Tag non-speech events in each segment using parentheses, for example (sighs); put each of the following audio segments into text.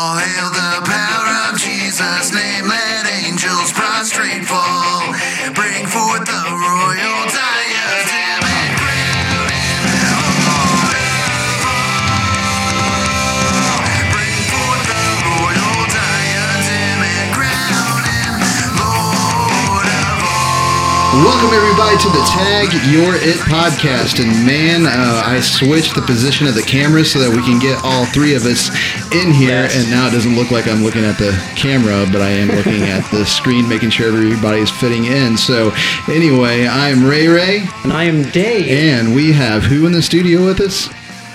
All hail Welcome everybody to the Tag Your It podcast, and man, uh, I switched the position of the camera so that we can get all three of us in here. And now it doesn't look like I'm looking at the camera, but I am looking at the screen, making sure everybody is fitting in. So, anyway, I'm Ray Ray, And I am Dave. and we have who in the studio with us?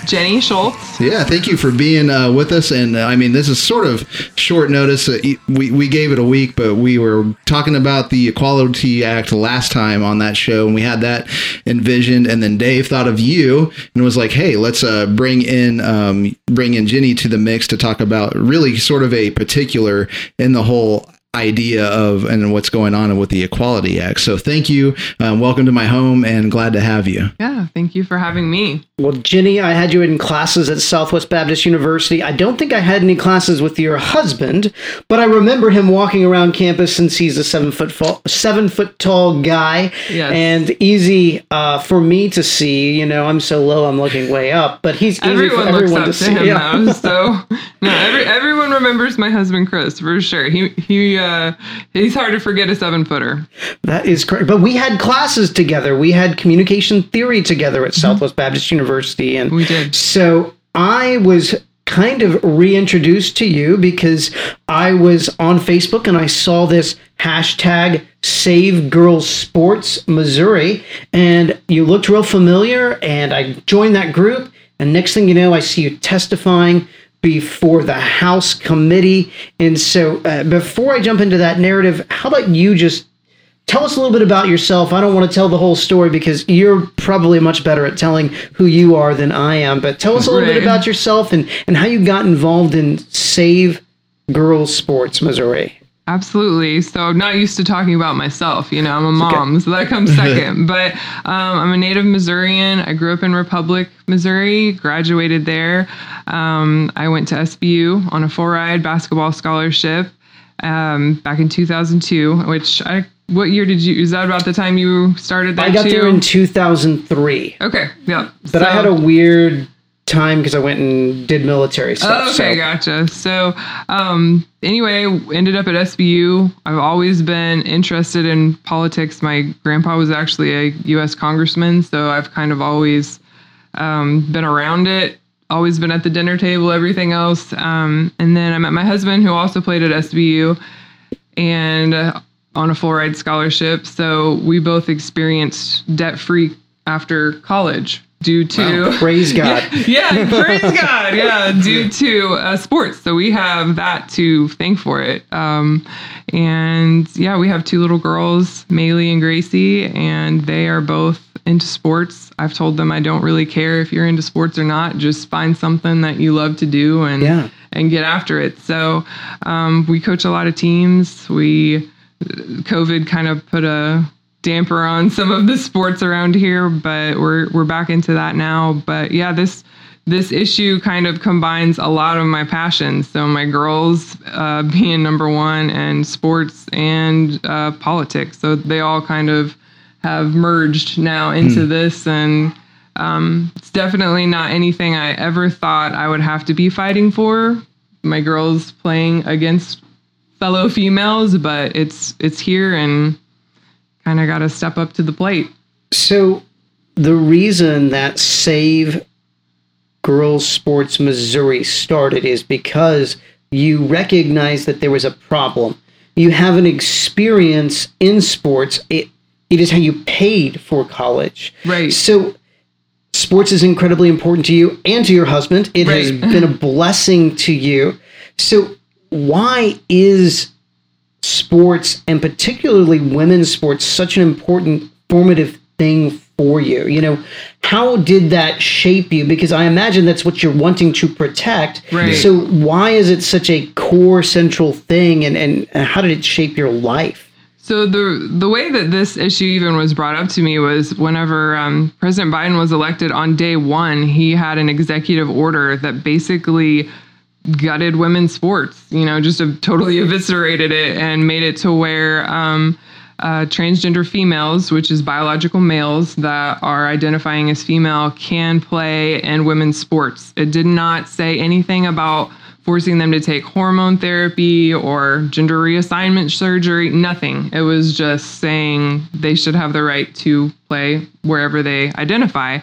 Jenny Schultz. Yeah, thank you for being uh, with us. And uh, I mean, this is sort of short notice. Uh, we we gave it a week, but we were talking about the Equality Act last time on that show, and we had that envisioned. And then Dave thought of you and was like, "Hey, let's uh, bring in um, bring in Jenny to the mix to talk about really sort of a particular in the whole." Idea of and what's going on with the equality act so thank you um, welcome to my home and glad to have you Yeah, thank you for having me. Well, Jenny, I had you in classes at Southwest Baptist University. I don't think I had any classes with your husband, but I remember him walking around campus since he's a seven foot fa- seven foot tall guy, Yes. and easy uh, for me to see. You know, I'm so low, I'm looking way up, but he's easy Everyone for looks everyone up to to see. him Yeah. though, (laughs) so no, every, everyone remembers my husband Chris for sure. He he uh, Uh, he's hard to forget a seven footer. That is correct. But we had classes together. We had communication theory together at mm-hmm. Southwest Baptist University. And We did. So I was kind of reintroduced to you because I was on Facebook and I saw this hashtag Save Girls Sports Missouri. And you looked real familiar. And I joined that group. And next thing you know, I see you testifying before the House committee. And so, uh, before I jump into that narrative, how about you just tell us a little bit about yourself? I don't want to tell the whole story because you're probably much better at telling who you are than I am. But tell us a little bit about yourself and, and how you got involved in Save Girls Sports Missouri. Absolutely. So I'm not used to talking about myself. You know, I'm a mom, so that comes (laughs) second. but um, I'm a native Missourian. I grew up in Republic, Missouri. Graduated there. Um, I went to SBU on a full ride basketball scholarship um, back in 2002. Which I what year did you? Is that about the time you started there I got too? there in 2003, okay. Yeah. but I had a weird time because I went and did military stuff. Oh, okay, so- gotcha. So, um, anyway, ended up at SBU. I've always been interested in politics. My grandpa was actually a U.S. congressman, so I've kind of always um, been around it. Always been at the dinner table, everything else. Um, and then I met my husband, who also played at SBU, and uh, on a full ride scholarship. So we both experienced debt free after college due to Praise (laughs) God. yeah, praise God. Yeah, due to uh, sports. So we have that to thank for it. Um, and yeah, we have two little girls, Maylee and Gracie, and they are both into sports. I've told them I don't really care if you're into sports or not. Just find something that you love to do and Yeah. and get after it. So um, we coach a lot of teams. We COVID kind of put a damper on some of the sports around here, but we're we're back into that now. But yeah, this this issue kind of combines a lot of my passions. So my girls uh, (laughs) being number one, and sports and uh, politics. So they all kind of have merged now into this, and um, it's definitely not anything I ever thought I would have to be fighting for. My girls playing against fellow females, but it's it's here and kind of got to step up to the plate. So, the reason that Save Girls Sports Missouri started is because you recognize that there was a problem. You have an experience in sports. It it is how you paid for college. Right. So sports is incredibly important to you and to your husband. It has been a blessing to you. So why is sports and particularly women's sports such an important formative thing for you? You know, how did that shape you? Because I imagine that's what you're wanting to protect. Right. So why is it such a core central thing and, and how did it shape your life? So the the way that this issue even was brought up to me was whenever um, President Biden was elected on day one, he had an executive order that basically gutted women's sports. You know, just totally (laughs) eviscerated it and made it to where um, uh, transgender females, which is biological males that are identifying as female, can play in women's sports. It did not say anything about forcing them to take hormone therapy or gender reassignment surgery, nothing. It was just saying they should have the right to play wherever they identify.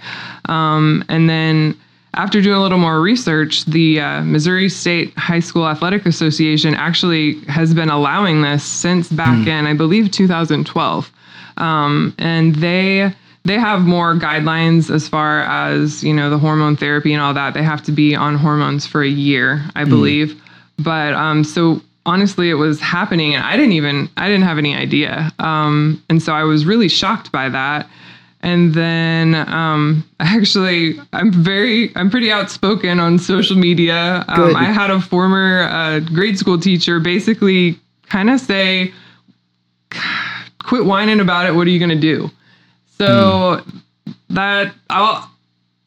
Um, and then after doing a little more research, the uh, Missouri State High School Athletic Association actually has been allowing this since back in, I believe, 2012. Um, and they they have more guidelines as far as you know the hormone therapy and all that. They have to be on hormones for a year, I believe. But um, so honestly, it was happening, and I didn't even I didn't have any idea. Um, and so I was really shocked by that. And then um, (laughs) actually, I'm very, I'm pretty outspoken on social media. Um, I had a former uh, grade school teacher basically kind of say, "Quit whining about it. What are you gonna do?" So that I'll,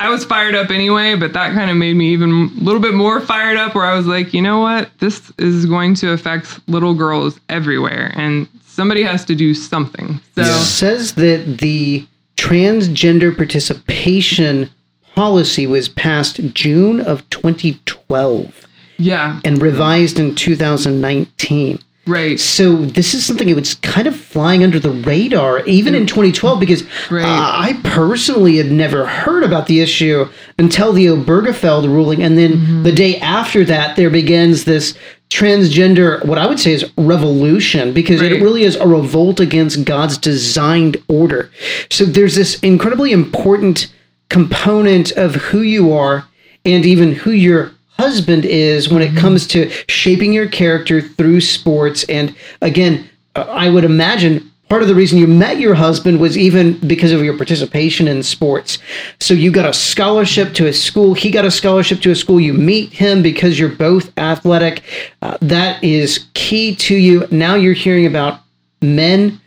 I was fired up anyway, but that kind of made me even a little bit more fired up. Where I was like, you know what, this is going to affect little girls everywhere, and somebody has to do something. So. says that the transgender participation policy was passed June of 2012 Yeah, and revised in 2019. right. So this is something that was kind of flying under the radar, even in 2012, because Right. uh, I personally had never heard about the issue until the Obergefell ruling, and then Mm-hmm. the day after that, there begins this transgender, what I would say is revolution, because it really is a revolt against God's designed order. So there's this incredibly important component of who you are, and even who your husband is when it mm-hmm. comes to shaping your character through sports. And again, I would imagine part of the reason you met your husband was even because of your participation in sports. So you got a scholarship to a school, he got a scholarship to a school, you meet him because you're both athletic. Uh, that is key to you. Now you're hearing about men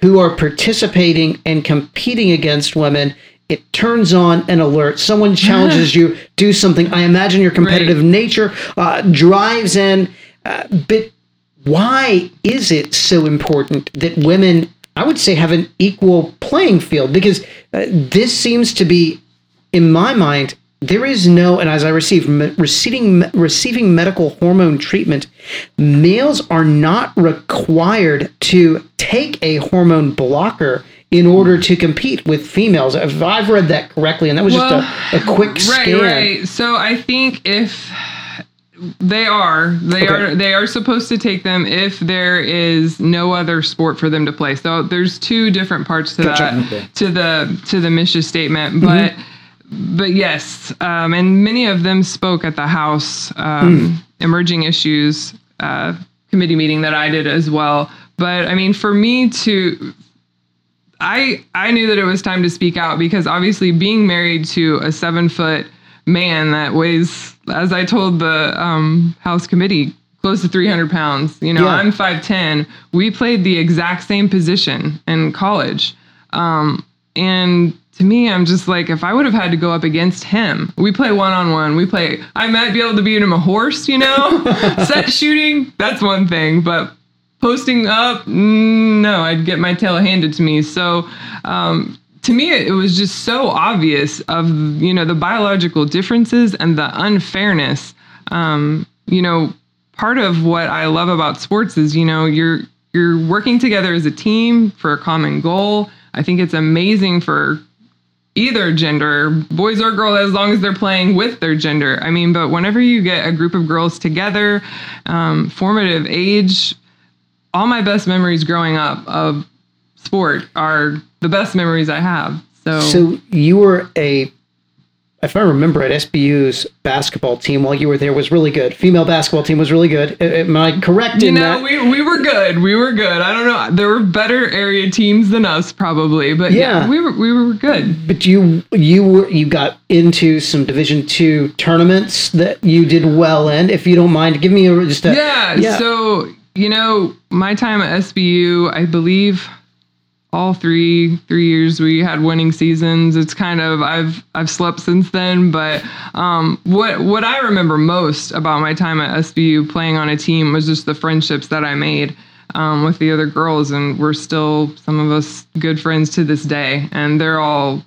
who are participating and competing against women, it turns on an alert. Someone challenges (laughs) you, do something. I imagine your competitive Right. nature uh, drives in. Uh, but why is it so important that women, I would say, have an equal playing field? Because uh, this seems to be, in my mind, there is no, and as I receive receiving receiving medical hormone treatment, males are not required to take a hormone blocker in order to compete with females. If I've read that correctly, and that was Well, just a, a quick right, scan. right. So I think if they are, they Okay. are, they are supposed to take them if there is no other sport for them to play. So there's two different parts to Gotcha. that, Okay. Mm-hmm. to the to the MSHSAA statement, but. But yes, um, and many of them spoke at the House um, Hmm. Emerging Issues uh, committee meeting that I did as well. But I mean, for me to I I knew that it was time to speak out because obviously being married to a seven foot man that weighs, as I told the um, House committee, close to 300 pounds. You know, Yeah. I'm 5'10. We played the exact same position in college. Um, and to me, I'm just like, if I would have had to go up against him, we play one on one. We play, I might be able to beat him a horse, you know? (laughs) Set shooting, that's one thing. But posting up, mm, no, I'd get my tail handed to me. So, um, to me, it was just so obvious of you know the biological differences and the unfairness. Um, you know, part of what I love about sports is you know you're you're working together as a team for a common goal. I think it's amazing for either gender, boys or girls, as long as they're playing with their gender. I mean, but whenever you get a group of girls together, um, formative age, all my best memories growing up of sport are the best memories I have. So, So you were a, if I remember it, SBU's basketball team while you were there was really good. Female basketball team was really good. Am I correct you in know, that? we, we were good. We were good. I don't know. There were better area teams than us probably, but yeah, Yeah. we were we were good. but you you were you got into some Division two tournaments that you did well in. If you don't mind, give me a, just a Yeah, So, you know, my time at SBU, I believe all three three years we had winning seasons. It's kind of I've I've slept since then, but um, what what I remember most about my time at SBU playing on a team was just the friendships that I made. Um, with the other girls, and we're still some of us good friends to this day, and they're all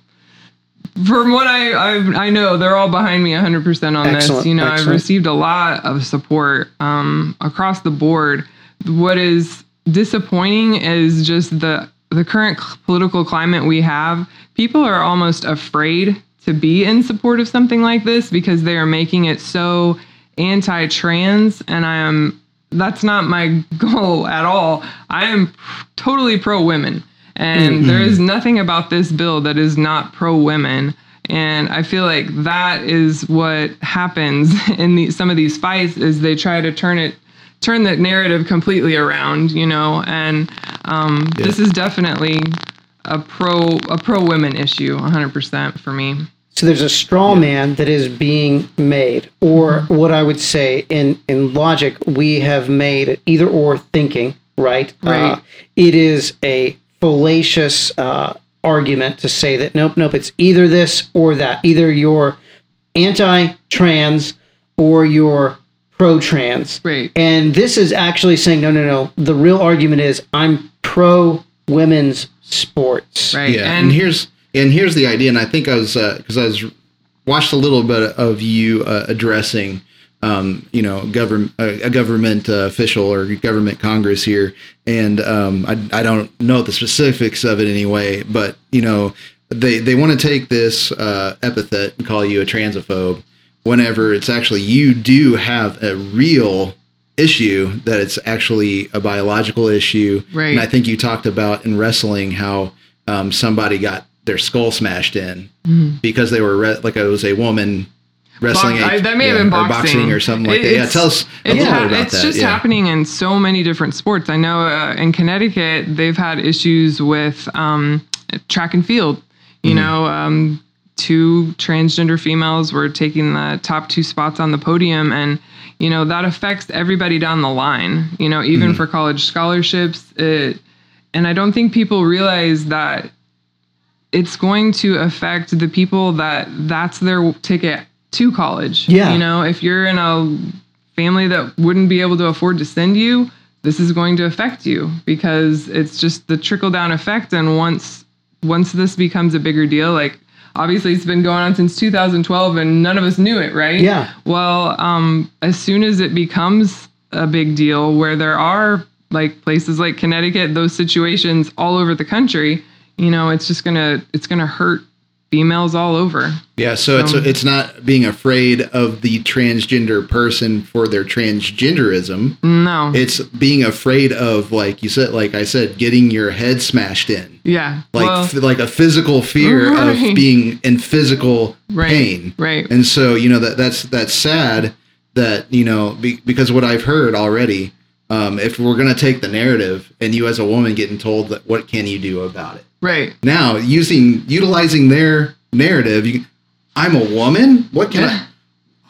from what I, I I know, they're all behind me 100% on Excellent, this. You know, I've received a lot of support um, across the board. What is disappointing is just the the current political climate we have. People are almost afraid to be in support of something like this because they are making it so anti-trans, and I am that's not my (laughs) goal at all. I am totally pro women. And mm-hmm. there is nothing about this bill that is not pro women. And I feel like that is what happens (laughs) in the, some of these fights is they try to turn it turn the narrative completely around, you know, and um, this is definitely a pro a pro women issue 100% for me. So there's a straw man that is being made, or what I would say in in logic, we have made either or thinking, right? Right. Uh, it is a fallacious uh, argument to say that nope, nope, it's either this or that. Either you're anti-trans or you're pro-trans. Right. And this is actually saying no, no, no. The real argument is I'm pro women's sports. Right. Yeah, and, here's and here's the idea, and I think I was because I was watched a little bit of you uh, addressing, um, you know, government uh, a government uh, official or government Congress here, and um, I I don't know the specifics of it anyway, but you know they they want to take this uh, epithet and call you a transphobe whenever it's actually you do have a real issue that it's actually a biological issue Right. and i think you talked about in wrestling how um, somebody got their skull smashed in because they were re- like it was a woman wrestling Box- a- I- that may have yeah, been or boxing, or something like It- that yeah tell us a it's, little ha- bit about it's that just yeah. happening in so many different sports. I know uh, in Connecticut they've had issues with um, track and field. You Mm-hmm. know, um, two transgender females were taking the top two spots on the podium, and you know that affects everybody down the line. You know, even Mm-hmm. for college scholarships. It, and I don't think people realize that it's going to affect the people that that's their ticket to college. Yeah. You know, if you're in a family that wouldn't be able to afford to send you, this is going to affect you because it's just the trickle down effect. And once once this becomes a bigger deal, like obviously it's been going on since 2012 and none of us knew it, right? Yeah. Well, um, as soon as it becomes a big deal where there are like places like Connecticut, those situations all over the country, you know, it's just gonna it's gonna hurt females all over. Yeah, so it's it's not being afraid of the transgender person for their transgenderism. No. It's being afraid of, like you said, like I said, getting your head smashed in, yeah. like well, f- like a physical fear Right. of being in physical Right, pain. right. And so you know that that's that's sad that you know be, because what I've heard already. Um, if we're gonna take the narrative and you as a woman getting told that what can you do about it? right. now using utilizing their narrative you, i'm a woman what can Yeah.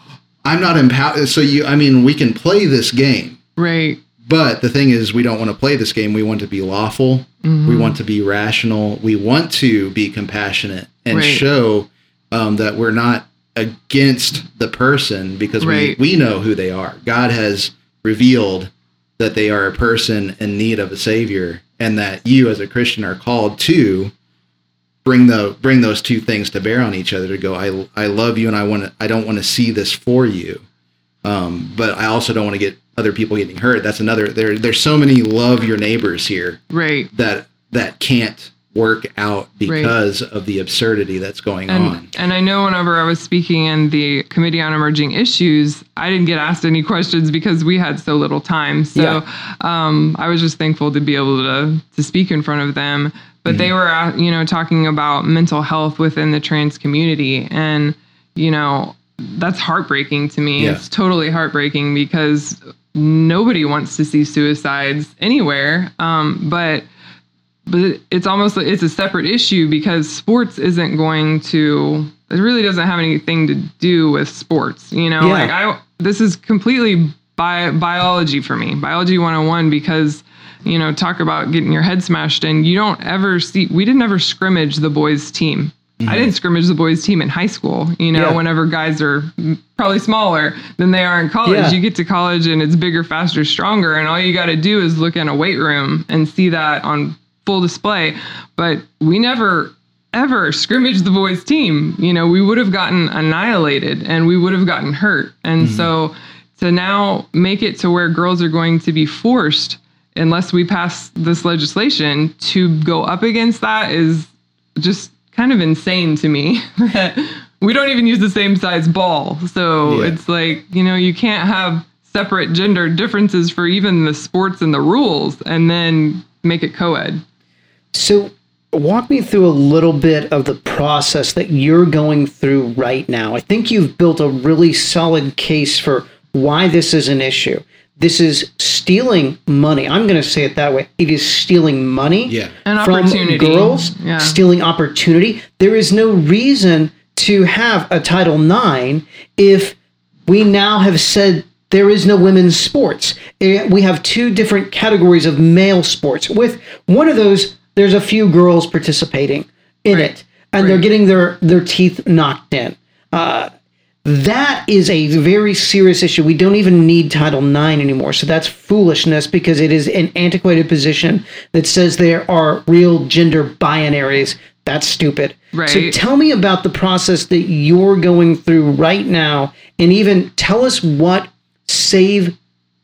i i'm not empowered so you i mean we can play this game Right. but the thing is we don't want to play this game we want to be lawful Mm-hmm. we want to be rational we want to be compassionate and Right. show um, that we're not against the person because Right. we, we know who they are god has revealed that they are a person in need of a savior and that you as a christian are called to bring the bring those two things to bear on each other to go i i love you and i want to i don't want to see this for you um but i also don't want to get other people getting hurt that's another there there's so many love your neighbors here Right. that that can't work out because of the absurdity that's going on And, and I know whenever I was speaking in the Committee on Emerging Issues, I didn't get asked any questions because we had so little time. So Yeah. um, I was just thankful to be able to to speak in front of them. But they were, uh, you know, talking about mental health within the trans community, and you know, that's heartbreaking to me. Yeah. It's totally heartbreaking because nobody wants to see suicides anywhere. Um, but but it's almost like it's a separate issue because sports isn't going to it really doesn't have anything to do with sports you know Yeah. like i this is completely bi- biology for me, biology 101, because, you know, talk about getting your head smashed in. You don't ever see, we didn't ever scrimmage the boys' team. I mm-hmm. didn't scrimmage the boys' team in high school, you know, Yeah. whenever guys are probably smaller than they are in college. Yeah. You get to college and it's bigger, faster, stronger. And all you got to do is look in a weight room and see that on full display. But we never ever scrimmaged the boys team, you know, we would have gotten annihilated and we would have gotten hurt. And mm-hmm. so to now make it to where girls are going to be forced, unless we pass this legislation, to go up against that is just kind of insane to me. (laughs) we don't even use the same size ball. So Yeah. it's like, you know, you can't have separate gender differences for even the sports and the rules and then make it co ed. So, walk me through a little bit of the process that you're going through right now. I think you've built a really solid case for why this is an issue. This is stealing money. I'm going to say it that way. It is stealing money Yeah. An from opportunity. girls, Yeah. stealing opportunity. There is no reason to have a Title IX if we now have said there is no women's sports. Eh, We have two different categories of male sports. With one of those, there's a few girls participating in Right. it, and they're getting their their teeth knocked in. Uh, that is a very serious issue. We don't even need Title IX anymore. So that's foolishness because it is an antiquated position that says there are real gender binaries. That's stupid. Right. So tell me about the process that you're going through right now and even tell us what Save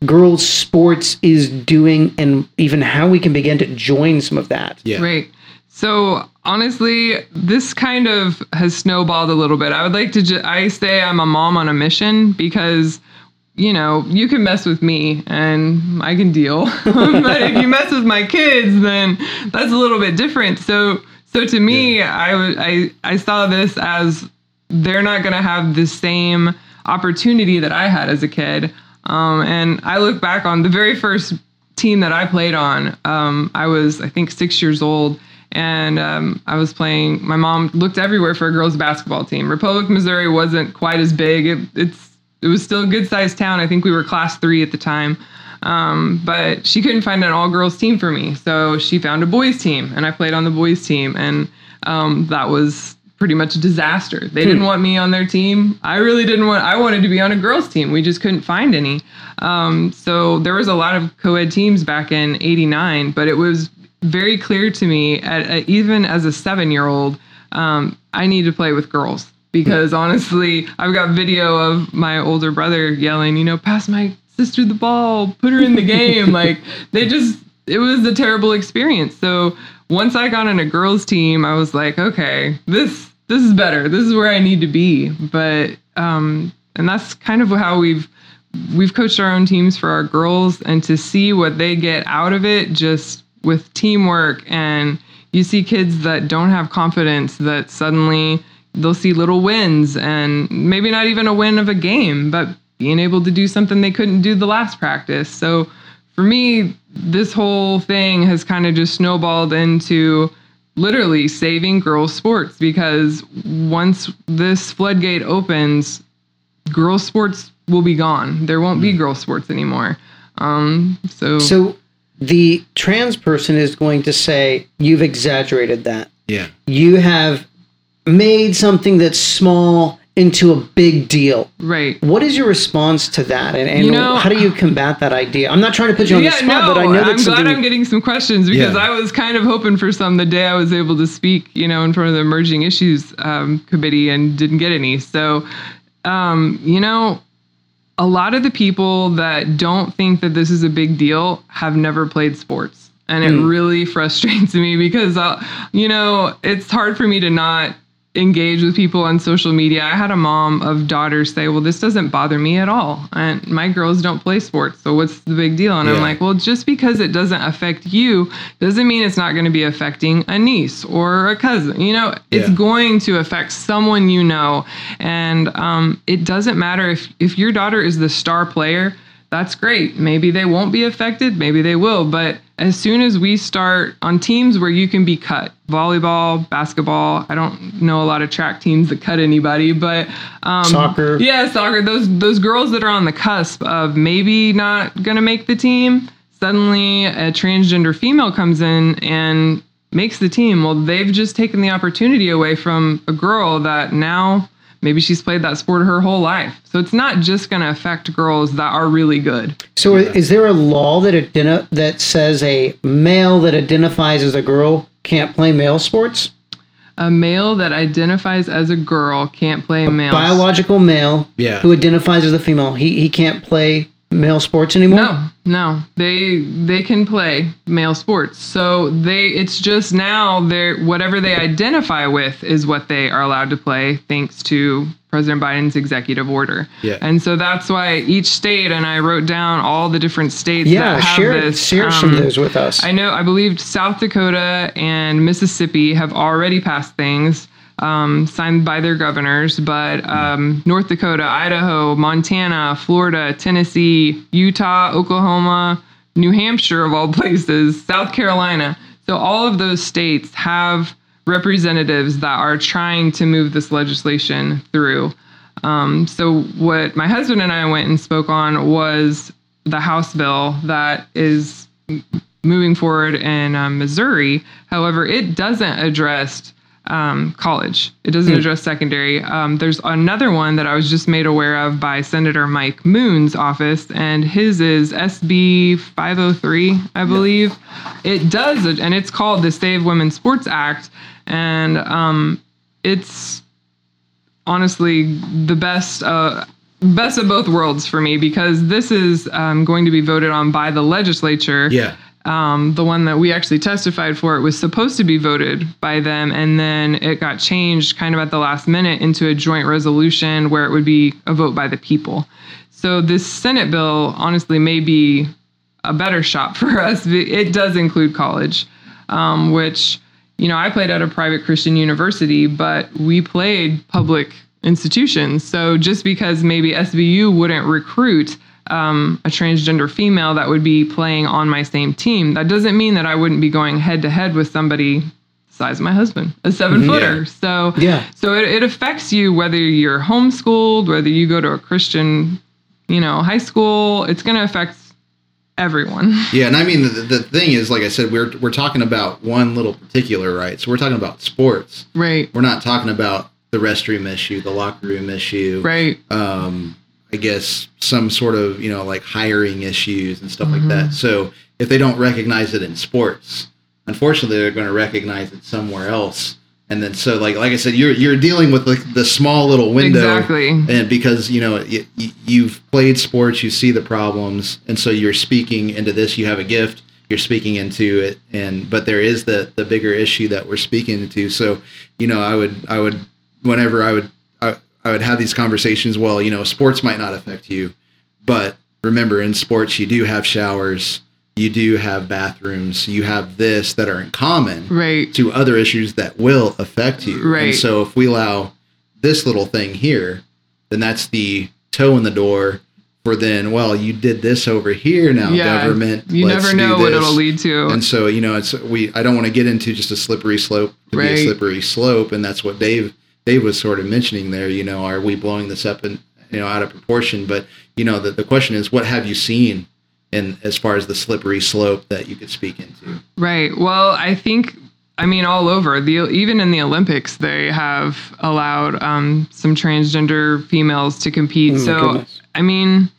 Girls Sports is doing and even how we can begin to join some of that. Yeah. Right. So honestly, this kind of has snowballed a little bit. I would like to. Ju- I say I'm a mom on a mission because, you know, you can mess with me and I can deal, (laughs) but if you mess with my kids, then that's a little bit different. So, so to me, I would I I saw this as they're not going to have the same opportunity that I had as a kid. Um, and I look back on the very first team that I played on. Um, I was, I think, six years old, and um, I was playing. My mom looked everywhere for a girls' basketball team. Republic, Missouri wasn't quite as big. It, it's it was still a good sized town. I think we were class three at the time. Um, but she couldn't find an all girls team for me. So she found a boys team and I played on the boys team. And um, that was pretty much a disaster. They didn't want me on their team. I really didn't want, I wanted to be on a girls team. We just couldn't find any. Um, so there was a lot of co ed teams back in 89, but it was very clear to me, at, at, even as a seven year old, um, I need to play with girls because honestly, I've got video of my older brother yelling, you know, pass my sister the ball, put her in the game. (laughs) like they just, it was a terrible experience. So once I got on a girls team, I was like, okay, this this is better. This is where I need to be. But um, and that's kind of how we've we've coached our own teams for our girls, and to see what they get out of it, just with teamwork, and you see kids that don't have confidence that suddenly they'll see little wins, and maybe not even a win of a game, but being able to do something they couldn't do the last practice. So for me, this whole thing has kind of just snowballed into literally saving girls sports because once this floodgate opens, girls sports will be gone. There won't be girls sports anymore. Um, so, So the trans person is going to say, You've exaggerated that. Yeah. You have made something that's small into a big deal. right. What is your response to that? And, and You know- how do you combat that idea? I'm not trying to put you on the spot, but I know I'm glad. I'm getting some questions because Yeah. I was kind of hoping for some the day I was able to speak, you know, in front of the emerging issues um, committee and didn't get any. So, um, you know, a lot of the people that don't think that this is a big deal have never played sports. And it really (laughs) frustrates me because, uh, you know, it's hard for me to not engage with people on social media. I had a mom of daughters say, Well, this doesn't bother me at all. And my girls don't play sports. So what's the big deal? And I'm like, Well, just because it doesn't affect you doesn't mean it's not going to be affecting a niece or a cousin. You know, it's Yeah. going to affect someone you know. And um, it doesn't matter if, if your daughter is the star player. That's great. Maybe they won't be affected, maybe they will. But as soon as we start on teams where you can be cut, volleyball, basketball, I don't know a lot of track teams that cut anybody, but um, Soccer. Yeah, soccer. Those those girls that are on the cusp of maybe not gonna make the team, suddenly a transgender female comes in and makes the team. Well, they've just taken the opportunity away from a girl that now maybe she's played that sport her whole life. So it's not just going to affect girls that are really good. So, is there a law that identi- that says a male that identifies as a girl can't play male sports? A male that identifies as a girl can't play a male. Biological male Yeah. who identifies as a female, he, he can't play male sports anymore? No, no. They they can play male sports. So they it's just now they're whatever they identify with is what they are allowed to play thanks to President Biden's executive order. Yeah. And so that's why each state and I wrote down all the different states Yeah, that have share, this. share some of um, those with us. I know, I believe South Dakota and Mississippi have already passed things um, signed by their governors, but um, North Dakota, Idaho, Montana, Florida, Tennessee, Utah, Oklahoma, New Hampshire, of all (laughs) places, South Carolina. So all of those states have representatives that are trying to move this legislation through. Um, so what my husband and I went and spoke on was the House bill that is moving forward in um, Missouri. However, it doesn't address um, college. It doesn't address secondary. Um, there's another one that I was just made aware of by Senator Mike Moon's office, and his is SB 503, I believe. It does, and it's called the Save Women Sports Act, and um, it's honestly the best uh, best of both worlds for me because this is um, going to be voted on by the legislature. Yeah. Um, the one that we actually testified for, it was supposed to be voted by them, and then it got changed kind of at the last minute into a joint resolution where it would be a vote by the people. So this Senate bill, honestly, may be a better shot (laughs) for us. It does include college, um, which you know I played at a private Christian university, but we played public institutions. So just because maybe SBU wouldn't recruit um, a transgender female that would be playing on my same team, that doesn't mean that I wouldn't be going head to head with somebody the size of my husband, a 7 footer. So Yeah. so it, it affects you whether you're homeschooled, whether you go to a Christian, you know, high school. It's going to affect everyone. (laughs) Yeah, and I mean the, the thing is, like I said, we're we're talking about one little particular right. So we're talking about sports. Right. We're not talking about the restroom issue, the locker room issue, Right. um, I guess some sort of you know like hiring issues and stuff like Mm-hmm. that. So if they don't recognize it in sports, unfortunately, they're going to recognize it somewhere else. And then so like like I said, you're you're dealing with the, the small little window, Exactly. and because you know you, you've played sports, you see the problems, and so you're speaking into this. You have a gift. You're speaking into it, and but there is the the bigger issue that we're speaking into. So you know, I would I would whenever I would I, would have these conversations. Well, you know, sports might not affect you, but remember, in sports, you do have showers, you do have bathrooms, you have this that are in common Right. to other issues that will affect you. Right. And so if we allow this little thing here, then that's the toe in the door for then, well, you did this over here now, Yeah. government. You let's never do know what it'll lead to. And so, you know, it's we I don't want to get into just a slippery slope to be Right. a slippery slope. And that's what Dave Dave was sort of mentioning there, you know, are we blowing this up and you know out of proportion? But you know, the, the question is what have you seen in as far as the slippery slope that you could speak into? Right. Well, I think I mean all over the even in the Olympics they have allowed um, some transgender females to compete. Oh so goodness. I mean,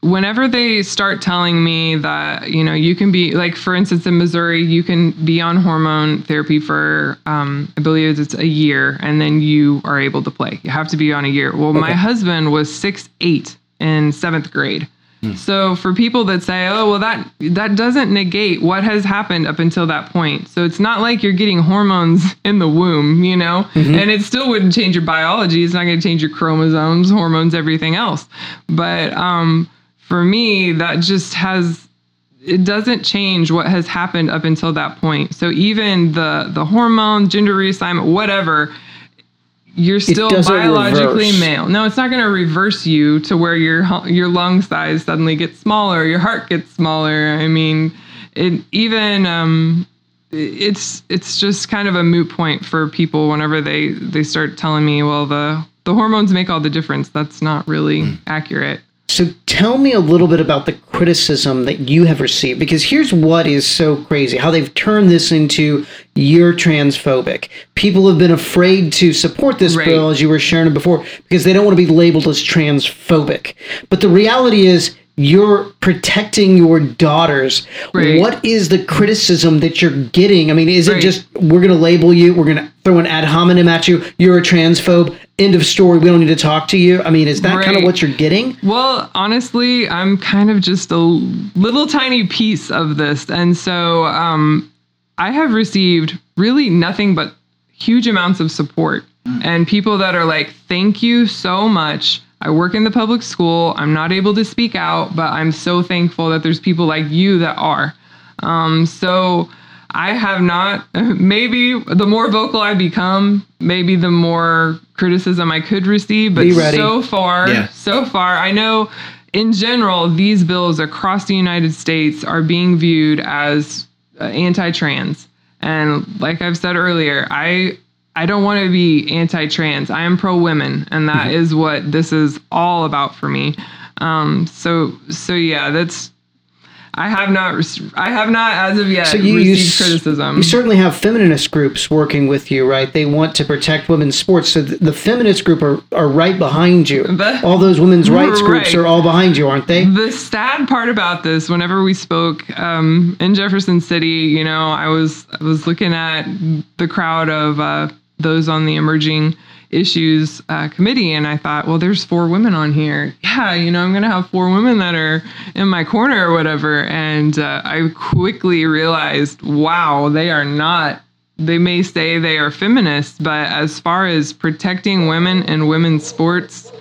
whenever they start telling me that you know you can be like for instance in Missouri you can be on hormone therapy for um, I believe it's a year and then you are able to play. You have to be on a year. Well, my husband was six eight in seventh grade. So for people that say, "Oh, well that that doesn't negate what has happened up until that point." So it's not like you're getting hormones (laughs) in the womb, you know? And it still wouldn't change your biology. It's not going to change your chromosomes, hormones, everything else. But um for me, that just has it doesn't change what has happened up until that point. So even the the hormone, gender reassignment, whatever, you're still biologically reverse. male. No, it's not going to reverse you to where your your lung size suddenly gets smaller, your heart gets smaller. I mean, it even um, it's it's just kind of a moot point for people whenever they they start telling me, well, the the hormones make all the difference. That's not really Hmm. accurate. So tell me a little bit about the criticism that you have received because here's what is so crazy how they've turned this into you're transphobic. People have been afraid to support this Right. bill as you were sharing before because they don't want to be labeled as transphobic. But the reality is you're protecting your daughters. Right. What is the criticism that you're getting? I mean, is it just we're going to label you, we're going to throw an ad hominem at you, you're a transphobe, end of story, we don't need to talk to you? I mean, is that kind of what you're getting? Well, honestly, I'm kind of just a little tiny piece of this. And so um, I have received really nothing but huge amounts of support and people that are like, thank you so much. I work in the public school. I'm not able to speak out, but I'm so thankful that there's people like you that are. Um, so I have not, (laughs) maybe the more vocal I become, maybe the more criticism I could receive. But Be ready. so far, Yeah. so far, I know in general, these bills across the United States are being viewed as uh, anti-trans. And like I've said earlier, I I don't want to be anti-trans. I am pro-women, and that is what this is all about for me. Um, so so yeah, that's I have not I have not as of yet So you, you, received s- criticism. you certainly have feminist groups working with you, right? They want to protect women's sports. So th- the feminist group are, are right behind you. The- all those women's rights groups are all behind you, aren't they? The sad part about this, whenever we spoke um, in Jefferson City, you know, I was I was looking at the crowd of uh, those on the emerging issues uh, committee, and I thought, well, there's four women on here. Yeah, you know, I'm gonna have four women that are in my corner or whatever. And uh, I quickly realized, wow, they are not. They may say they are feminists, but as far as protecting women and women's sports,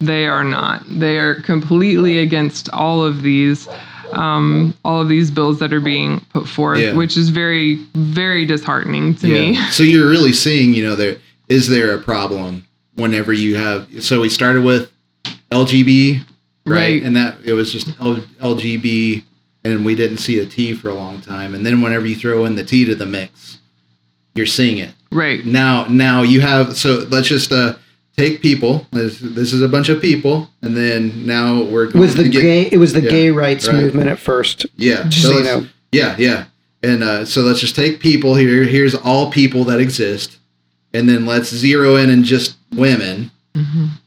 they are not. They are completely against all of these, um, all of these bills that are being put forth, Yeah. which is very, very disheartening to me. So you're really seeing, you know, there is there a problem whenever you have. So we started with LGB, right? Right. And that it was just L, LGB, and we didn't see a T for a long time. And then whenever you throw in the T to the mix, you're seeing it Right. now. Now you have. So let's just uh, take people. This, this is a bunch of people, and then now we're It was the get- gay it was the Yeah, gay rights right. movement at first. Yeah. Just so you know. Yeah, yeah. And uh, so let's just take people here. Here's all people that exist, and then let's zero in and just women.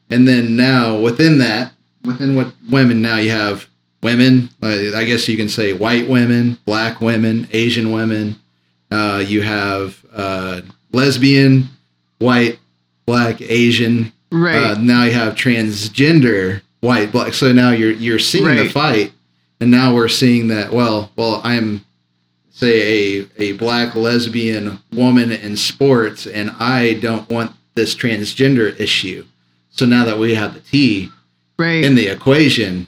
And then now within that, within what women, now you have women. Uh, I guess you can say white women, black women, Asian women. Uh, you have uh, lesbian, white, black, Asian. Right. Uh, now you have transgender, white, black. So now you're you're seeing the fight, and now we're seeing that. Well, well, I'm say a a black lesbian woman in sports, and I don't want this transgender issue. So now that we have the T right. in the equation,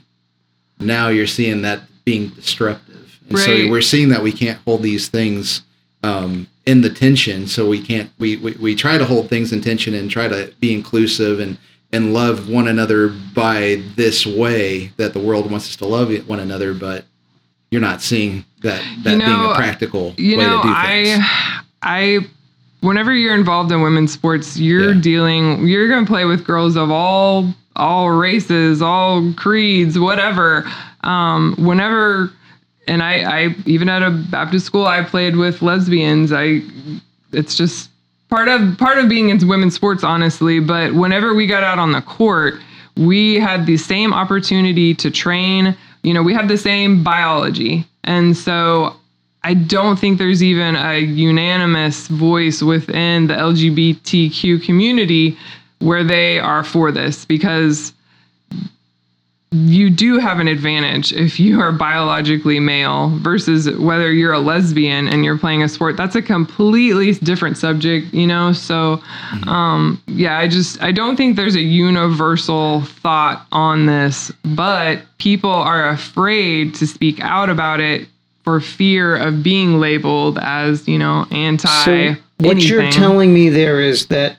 now you're seeing that being disruptive. And so we're seeing that we can't hold these things um, in the tension. So we can't, we, we, we try to hold things in tension and try to be inclusive and, and love one another by this way that the world wants us to love one another. But you're not seeing that, that You being know, a practical you way know, to do things. I, I, whenever you're involved in women's sports, you're Yeah. dealing, you're going to play with girls of all, all races, all creeds, whatever. Um, whenever, and I, I, even at a Baptist school, I played with lesbians. I, it's just part of, part of being in women's sports, honestly. But whenever we got out on the court, we had the same opportunity to train. You know, we have the same biology. And so I don't think there's even a unanimous voice within the LGBTQ community where they are for this because you do have an advantage if you are biologically male versus whether you're a lesbian and you're playing a sport. That's a completely different subject you know? So um yeah i just i don't think there's a universal thought on this but people are afraid to speak out about it for fear of being labeled as you know anti So what you're telling me there is that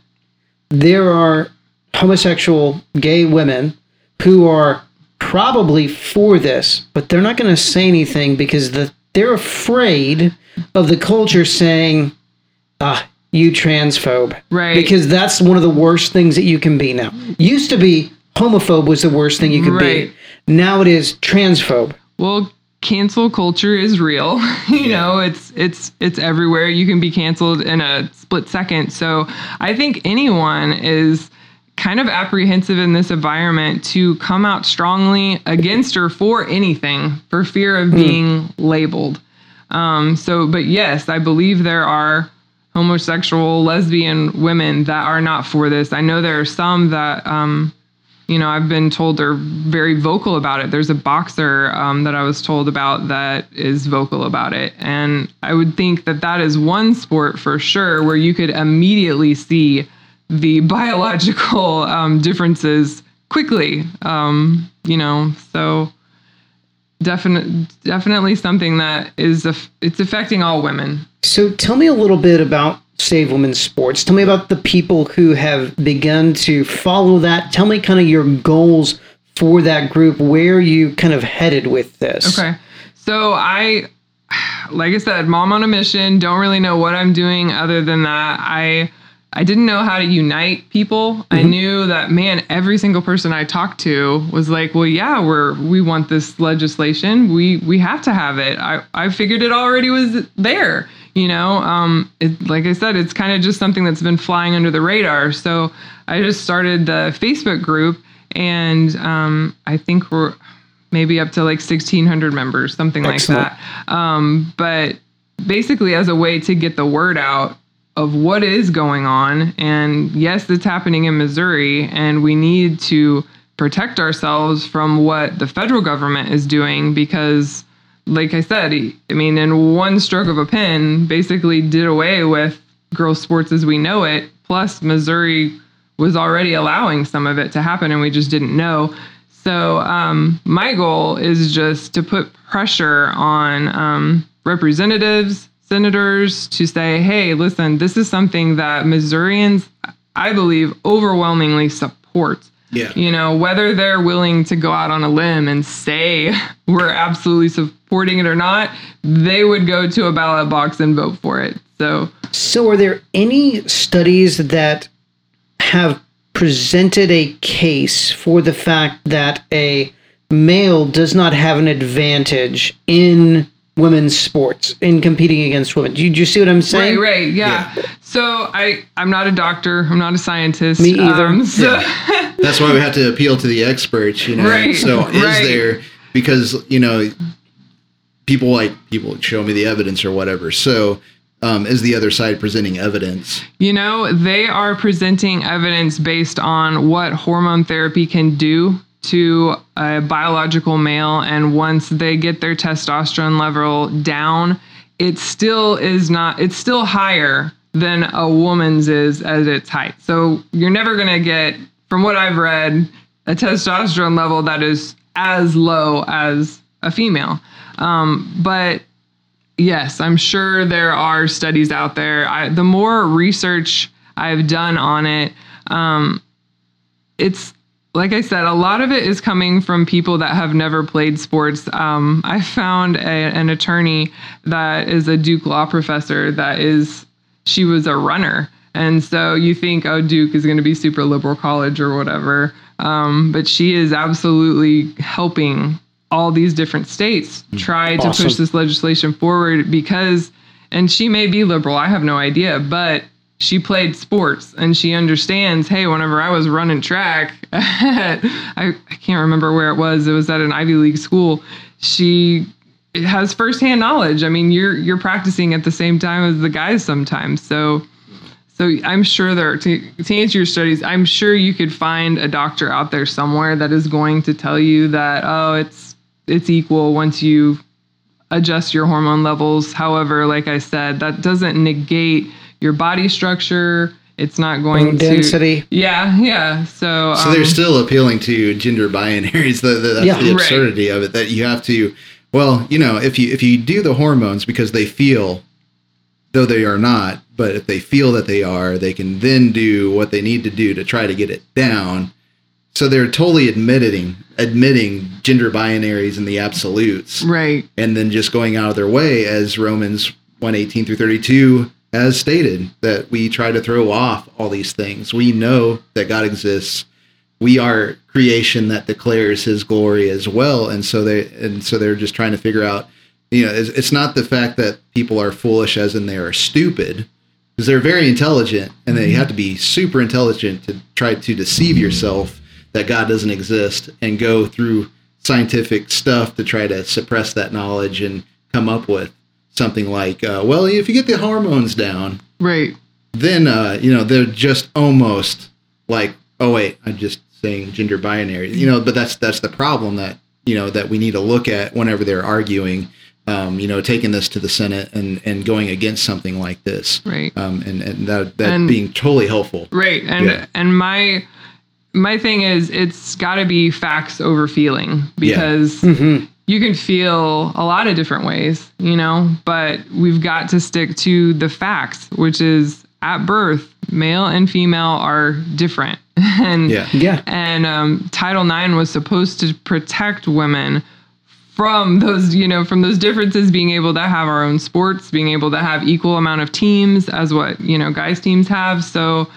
there are homosexual gay women who are probably for this, but they're not going to say anything because the, they're afraid of the culture saying, ah, you transphobe. Right. Because that's one of the worst things that you can be now. Used to be homophobe was the worst thing you could Right. be. Now it is transphobe. Well, cancel culture is real. (laughs) you know, it's it's it's everywhere. You can be canceled in a split second. So I think anyone is kind of apprehensive in this environment to come out strongly against or for anything for fear of being labeled. Um, so, but yes, I believe there are homosexual, lesbian women that are not for this. I know there are some that um, you know, I've been told they're very vocal about it. There's a boxer um, that I was told about that is vocal about it. And I would think that that is one sport for sure where you could immediately see the (laughs) biological um, differences quickly. Um, you know, so definite, definitely something that is, aff- it's affecting all women. So tell me a little bit about Save Women's Sports. Tell me about the people who have begun to follow that. Tell me kind of your goals for that group, where you kind of headed with this. Okay. So I, (sighs) like I said, mom on a mission. Don't really know what I'm doing other than that. I, I didn't know how to unite people. I knew that man, every single person I talked to was like, "Well, yeah, we're we want this legislation. We we have to have it." I I figured it already was there. You know, um, it, like I said, it's kind of just something that's been flying under the radar. So I just started the Facebook group, and um, I think we're maybe up to like 1600 members something Excellent. like that um, but basically as a way to get the word out of what is going on. And yes it's happening in missouri and we need to protect ourselves from what the federal government is doing because like i said i mean in one stroke of a pen basically did away with girls sports as we know it plus missouri was already allowing some of it to happen and we just didn't know. So um, my goal is just to put pressure on um, representatives, senators to say, hey, listen, this is something that Missourians, I believe, overwhelmingly support. Yeah. You know, whether they're willing to go out on a limb and say (laughs) we're absolutely supporting it or not, they would go to a ballot box and vote for it. So So, are there any studies that have presented a case for the fact that a male does not have an advantage in women's sports in competing against women? Do you, do you see what I'm saying? Right, right, yeah. So I, I'm not a doctor. I'm not a scientist. Me either. Um, so, (laughs) That's why we have to appeal to the experts, you know. Right, so is right. there because you know people like people show me the evidence or whatever. So um, is the other side presenting evidence? you know, they are presenting evidence based on what hormone therapy can do to a biological male, and once they get their testosterone level down, it still is not. It's still higher than a woman's is at its height. So you're never gonna get, from what I've read, a testosterone level that is as low as a female. Um, but yes, I'm sure there are studies out there. I, the more research I've done on it, um, it's like I said, a lot of it is coming from people that have never played sports. Um, I found a, an attorney that is a Duke law professor that is, she was a runner. And so you think, oh, Duke is going to be super liberal college or whatever. Um, but she is absolutely helping all these different states try to push this legislation forward because, and she may be liberal, I have no idea, but she played sports and she understands hey whenever i was running track (laughs) I, I can't remember where it was it was at an ivy league school she has firsthand knowledge i mean you're you're practicing at the same time as the guys sometimes so so i'm sure there to, to answer your studies i'm sure you could find a doctor out there somewhere that is going to tell you that oh it's it's equal once you adjust your hormone levels. However, like I said, that doesn't negate your body structure. It's not going Bone to density. Yeah, yeah. So, So um, they're still appealing to gender binaries. (laughs) The, the, that's Yeah. the Right. absurdity of it. That you have to, well, you know, if you if you do the hormones because they feel though they are not. But if they feel that they are, they can then do what they need to do to try to get it down. So they're totally admitting admitting gender binaries and the absolutes Right. and then just going out of their way as Romans 118 through 32 has stated that we try to throw off all these things. We know that God exists. We are creation that declares his glory as well. And so they and so they're just trying to figure out, you know, it's, it's not the fact that people are foolish as in they are stupid because they're very intelligent and they mm-hmm. have to be super intelligent to try to deceive yourself that God doesn't exist and go through scientific stuff to try to suppress that knowledge and come up with something like, uh, well, if you get the hormones down, Right. then uh, you know they're just almost like, oh wait, I'm just saying gender binary, you know. But that's that's the problem that you know that we need to look at whenever they're arguing. Um, you know, taking this to the Senate and, and going against something like this, Right. Um, and and that that And- being totally helpful. Right. And Yeah. and my my thing is it's got to be facts over feeling because you can feel a lot of different ways, you know, but we've got to stick to the facts, which is at birth, male and female are different. (laughs) and Yeah. Yeah. and um, Title IX was supposed to protect women from those, you know, from those differences, being able to have our own sports, being able to have equal amount of teams as what you know guys teams have. So,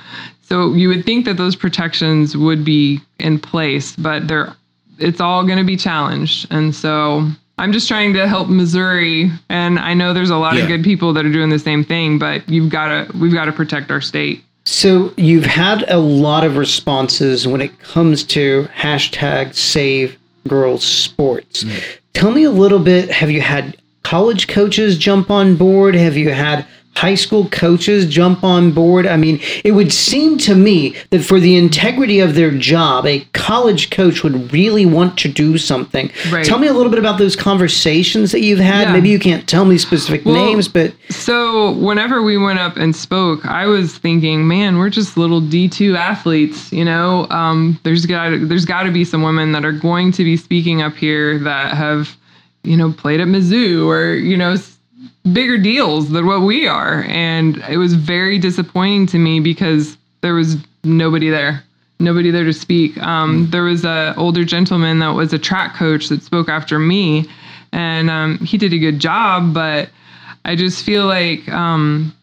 so you would think that those protections would be in place, but they're it's all going to be challenged, and so. I'm just trying to help Missouri, and I know there's a lot Yeah. of good people that are doing the same thing. But you've got to, we've got to protect our state. So you've had a lot of responses when it comes to hashtag save girls sports. Tell me a little bit, have you had college coaches jump on board? Have you had high school coaches jump on board? I mean, it would seem to me that for the integrity of their job, a college coach would really want to do something. Right. Tell me a little bit about those conversations that you've had. Yeah. Maybe you can't tell me specific Well, names, but So whenever we went up and spoke, I was thinking, man, we're just little D two athletes. You know, um, there's got there's got to be some women that are going to be speaking up here that have, you know, played at Mizzou or you know, bigger deals than what we are, and it was very disappointing to me because there was nobody there. Nobody there to speak. Um, there was an older gentleman that was a track coach that spoke after me, and um, he did a good job. But I just feel like um,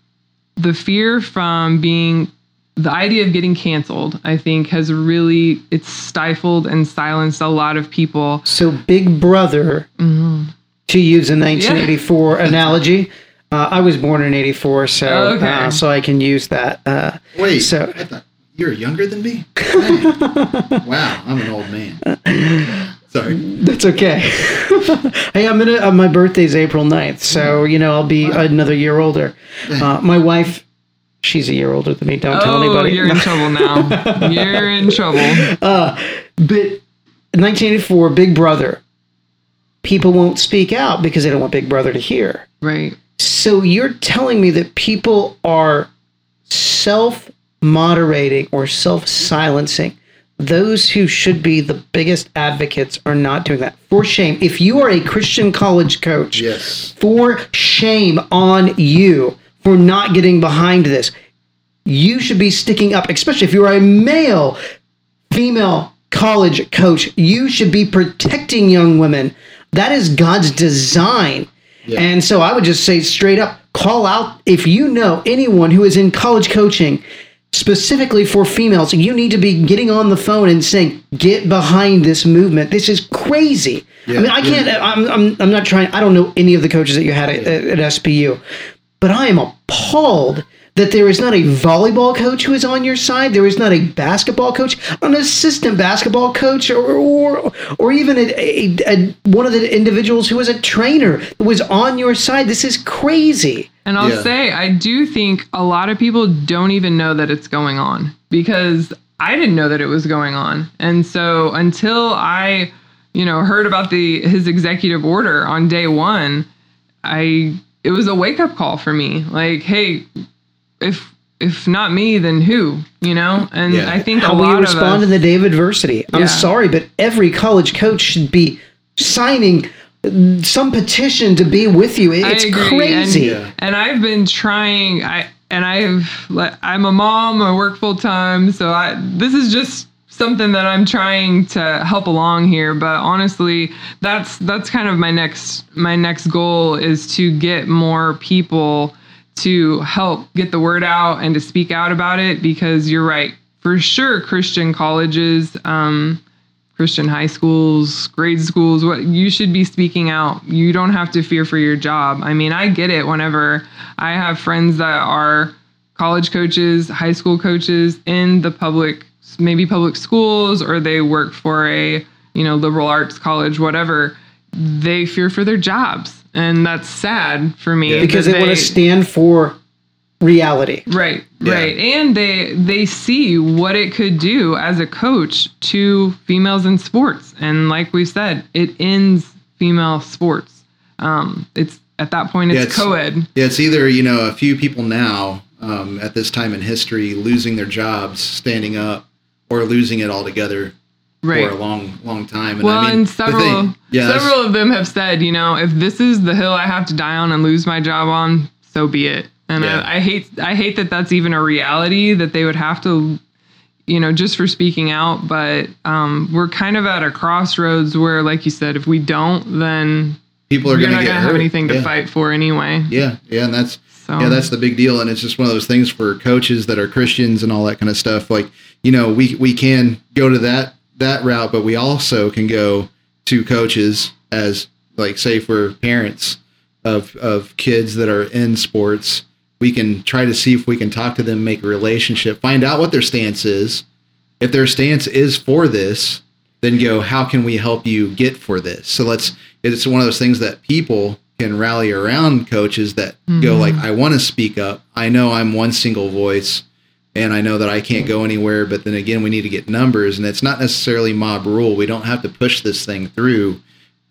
the fear from being the idea of getting canceled, I think, has really it's stifled and silenced a lot of people. So Big Brother, to use a 1984 (laughs) analogy. Uh, I was born in '84, so Okay. uh, so I can use that. Uh, Wait, So- I thought you're younger than me. (laughs) Wow, I'm an old man. Sorry. that's okay. (laughs) hey, I'm gonna. Uh, my birthday's April 9th, so you know I'll be another year older. Uh, my wife, she's a year older than me. Don't tell oh, anybody. you're in trouble now. you're in trouble. But 1984, Big Brother. People won't speak out because they don't want Big Brother to hear. Right. So you're telling me that people are self moderating or self silencing. Those who should be the biggest advocates are not doing that. For shame. If you are a Christian college coach, Yes. for shame on you for not getting behind this. You should be sticking up, especially if you're a male, female college coach. You should be protecting young women. That is God's design. And so I would just say straight up call out if you know anyone who is in college coaching specifically for females, you need to be getting on the phone and saying, "Get behind this movement. This is crazy." I mean, I can't. I'm, I'm. I'm not trying. I don't know any of the coaches that you had at, at SBU, but I am appalled that there is not a volleyball coach who is on your side. There is not a basketball coach, an assistant basketball coach, or or, or even a, a, a one of the individuals who was a trainer that was on your side. This is crazy. And I'll Yeah. say, I do think a lot of people don't even know that it's going on because I didn't know that it was going on. And so until I, you know, heard about the his executive order on day one, I it was a wake up call for me. Like, hey, if if not me, then who? You know? And Yeah. I think How a will lot you of respond us, in the day of adversity? I'm Yeah. sorry, but every college coach should be signing uh, some petition to be with you. It's I crazy. And, and I've been trying. I and I've like, I'm a mom. I work full time, so I this is just something that I'm trying to help along here. But honestly, that's that's kind of my next my next goal is to get more people to help get the word out and to speak out about it because you're right for sure christian colleges um, Christian high schools, grade schools, what you should be speaking out. You don't have to fear for your job. I mean, I get it whenever I have friends that are college coaches, high school coaches in the public maybe public schools or they work for a, you know, liberal arts college, whatever. They fear for their jobs. And that's sad for me because that they, want to stand for reality. Right, Yeah. right. And they they see what it could do as a coach to females in sports. And like we said, it ends female sports. Um, it's at that point it's, Yeah, it's- co-ed. Yeah, it's either you know a few people now um, at this time in history losing their jobs, standing up, or losing it altogether Right. for a long, long time. And Well, I mean, and several thing- yeah, several of them have said, you know, if this is the hill I have to die on and lose my job on, so be it. And Yeah. I, I hate I hate that that's even a reality that they would have to, you know, just for speaking out. But um, we're kind of at a crossroads where, like you said, if we don't, then people are going to have anything to yeah. fight for anyway. Yeah, yeah, and that's So yeah, that's the big deal, and it's just one of those things for coaches that are Christians and all that kind of stuff. Like you know, we we can go to that that route, but we also can go to coaches as like say for parents of of kids that are in sports. We can try to see if we can talk to them, make a relationship, find out what their stance is. If their stance is for this, then go, how can we help you get for this? So let's, it's one of those things that people can rally around coaches that go mm-hmm. like, I want to speak up. I know I'm one single voice and I know that I can't go anywhere, but then again, we need to get numbers and it's not necessarily mob rule. We don't have to push this thing through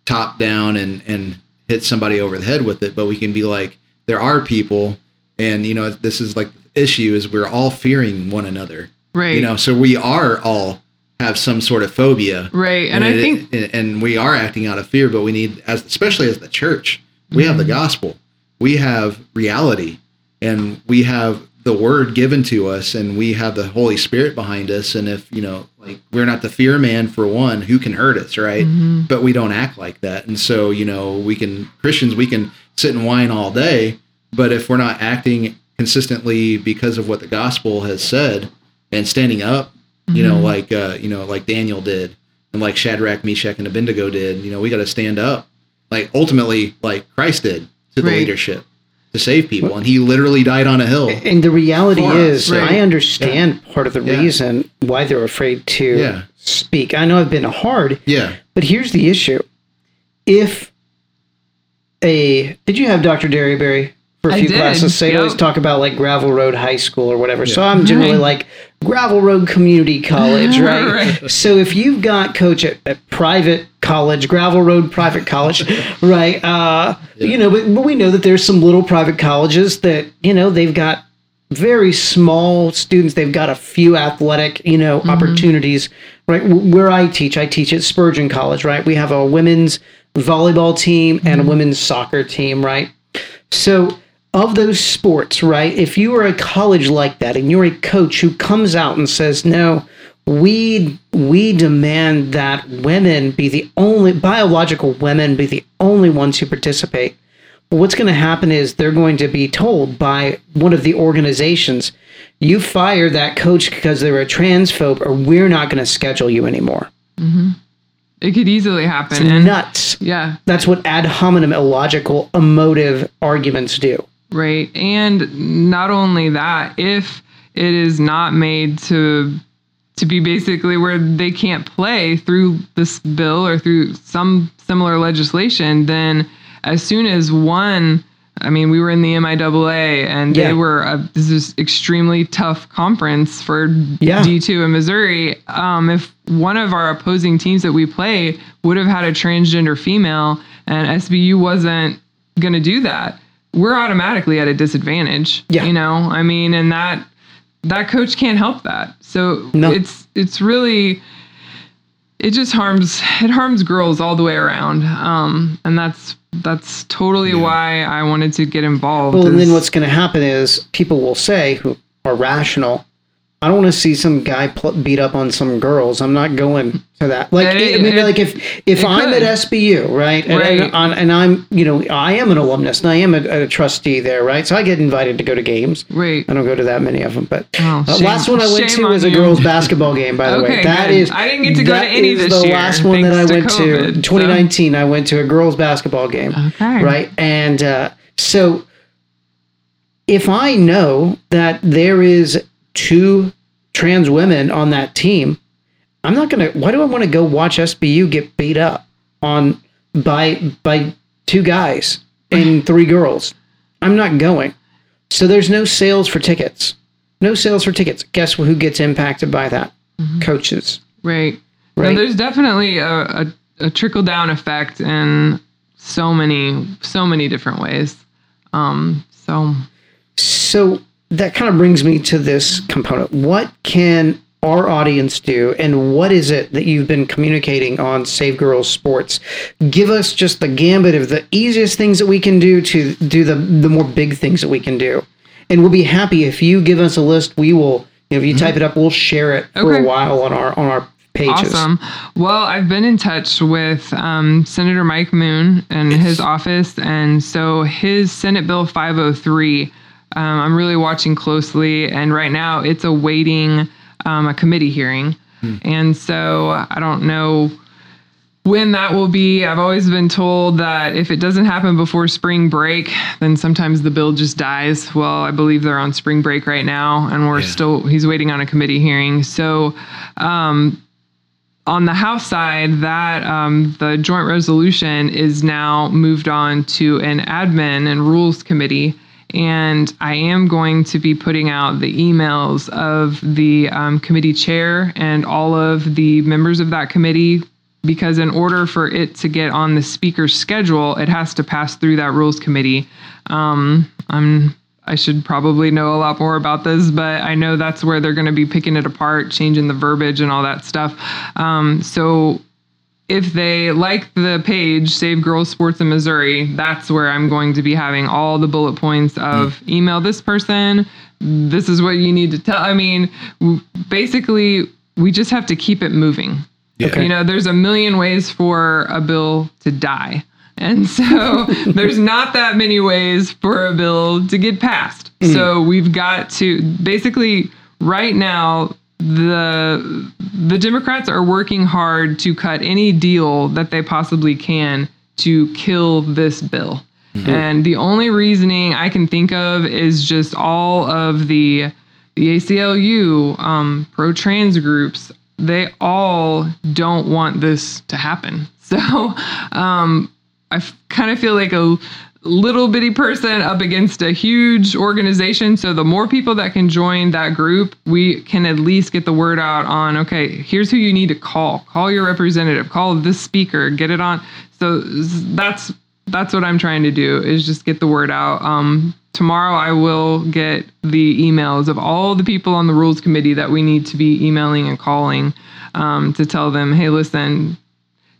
top down and, and hit somebody over the head with it, but we can be like, there are people and you know, this is like the issue is we're all fearing one another right, you know so we are all have some sort of phobia right. And, I it- think and- and we are acting out of fear but we need as especially as the church we have the Mm-hmm. gospel we have reality and we have the word given to us and we have the holy spirit behind us and if you know like we're not the fear man for one who can hurt us right Mm-hmm. but we don't act like that and so you know we can christians we can sit and whine all day but if we're not acting consistently because of what the gospel has said and standing up you know like uh you know like daniel did and like shadrach meshach and abednego did you know we got to stand up like ultimately like christ did to the Right. leadership to save people and he literally died on a hill And the reality us, is, right. I understand part of the Yeah. reason why they're afraid to Yeah. speak. I know I've been hard, yeah but here's the issue. If a did you have Dr. Derryberry for a I few did, classes? Say yep. always talk about like Gravel Road High School or whatever. So I'm generally Right. like Gravel Road Community College, (laughs) right? Right. So if you've got coach at, at private college, Gravel Road Private College, (laughs) right? Uh, You know, but, but we know that there's some little private colleges that you know they've got very small students. They've got a few athletic, you know, mm-hmm. opportunities. Right where I teach, I teach at Spurgeon College. Right, we have a women's volleyball team and a mm-hmm. women's soccer team. Right, so of those sports, right, if you are a college like that and you're a coach who comes out and says, no, we we demand that women be the only biological women be the only ones who participate. Well, what's going to happen is they're going to be told by one of the organizations, you fire that coach because they're a transphobe, or we're not going to schedule you anymore. Mm-hmm. it could easily happen. It's and nuts. yeah, That's what ad hominem, illogical, emotive arguments do. Right. And not only that, if it is not made to to be basically where they can't play through this bill or through some similar legislation, then as soon as one I mean, we were in the MIAA, and Yeah. they were a, this is extremely tough conference for Yeah. D2 in Missouri. Um, if one of our opposing teams that we play would have had a transgender female, and SBU wasn't going to do that, we're automatically at a disadvantage. Yeah. You know, I mean, and that that coach can't help that. So No. it's it's really it just harms it harms girls all the way around. Um, and that's that's totally why I wanted to get involved. Well, and then what's going to happen is people will say, who are rational, I don't want to see some guy pl- beat up on some girls. I'm not going to that. Like, It- I mean, it- like if if I'm could. at SBU, right, and, Right. And, on- and I'm, you know, I am an alumnus and I am a, a trustee there, right? So I get invited to go to games. Right. I don't go to that many of them, but Oh, uh, last one I went shame to was a girls' basketball game. By the way, Okay, that good. is I didn't get to go to any is this the year, last one that I thanks to went COVID, to. so- 2019, I went to a girls' basketball game. Okay. Right, and uh, so if I know that there is two trans women on that team, I'm not gonna. Why do I want to go watch SBU get beat up on by by two guys and (sighs) three girls? I'm not going. So there's no sales for tickets. No sales for tickets. Guess who gets impacted by that? Coaches. Right. Right. No, there's definitely a, a, a trickle down effect in so many so many different ways. Um, so So that kind of brings me to this component. What can our audience do, and what is it that you've been communicating on Save Girls Sports? Give us just the gambit of the easiest things that we can do to do the the more big things that we can do, and we'll be happy if you give us a list. We will, you know, if you type it up, we'll share it for a while on our on our pages. awesome. Well, I've been in touch with um, Senator Mike Moon and his office, and so his Senate Bill 503. Um, I'm really watching closely, and right now it's awaiting um, a committee hearing, and so I don't know when that will be. I've always been told that if it doesn't happen before spring break, then sometimes the bill just dies. Well, I believe they're on spring break right now, and we're still, he's waiting on a committee hearing. So, um, on the House side, that um, the joint resolution is now moved on to an admin and rules committee. And I am going to be putting out the emails of the um, committee chair and all of the members of that committee because in order for it to get on the speaker's schedule, it has to pass through that rules committee. Um, I'm I should probably know a lot more about this, but I know that's where they're going to be picking it apart, changing the verbiage and all that stuff. Um, so if they like the page Save Girls Sports in Missouri, that's where I'm going to be having all the bullet points of mm. email this person. This is what you need to tell. I mean, basically, we just have to keep it moving. Yeah. You know, there's a million ways for a bill to die. And so (laughs) there's not that many ways for a bill to get passed. Mm. So we've got to basically right now the the Democrats are working hard to cut any deal that they possibly can to kill this bill. And the only reasoning I can think of is just all of the the ACLU um, pro trans groups. They all don't want this to happen. (laughs) So um, I kind of feel like a little bitty person up against a huge organization. So the more people that can join that group, we can at least get the word out on okay, here's who you need to call. Call your representative, call this speaker, get it on. So that's that's what I'm trying to do is just get the word out. Um, tomorrow I will get the emails of all the people on the rules committee that we need to be emailing and calling um, to tell them, hey, listen,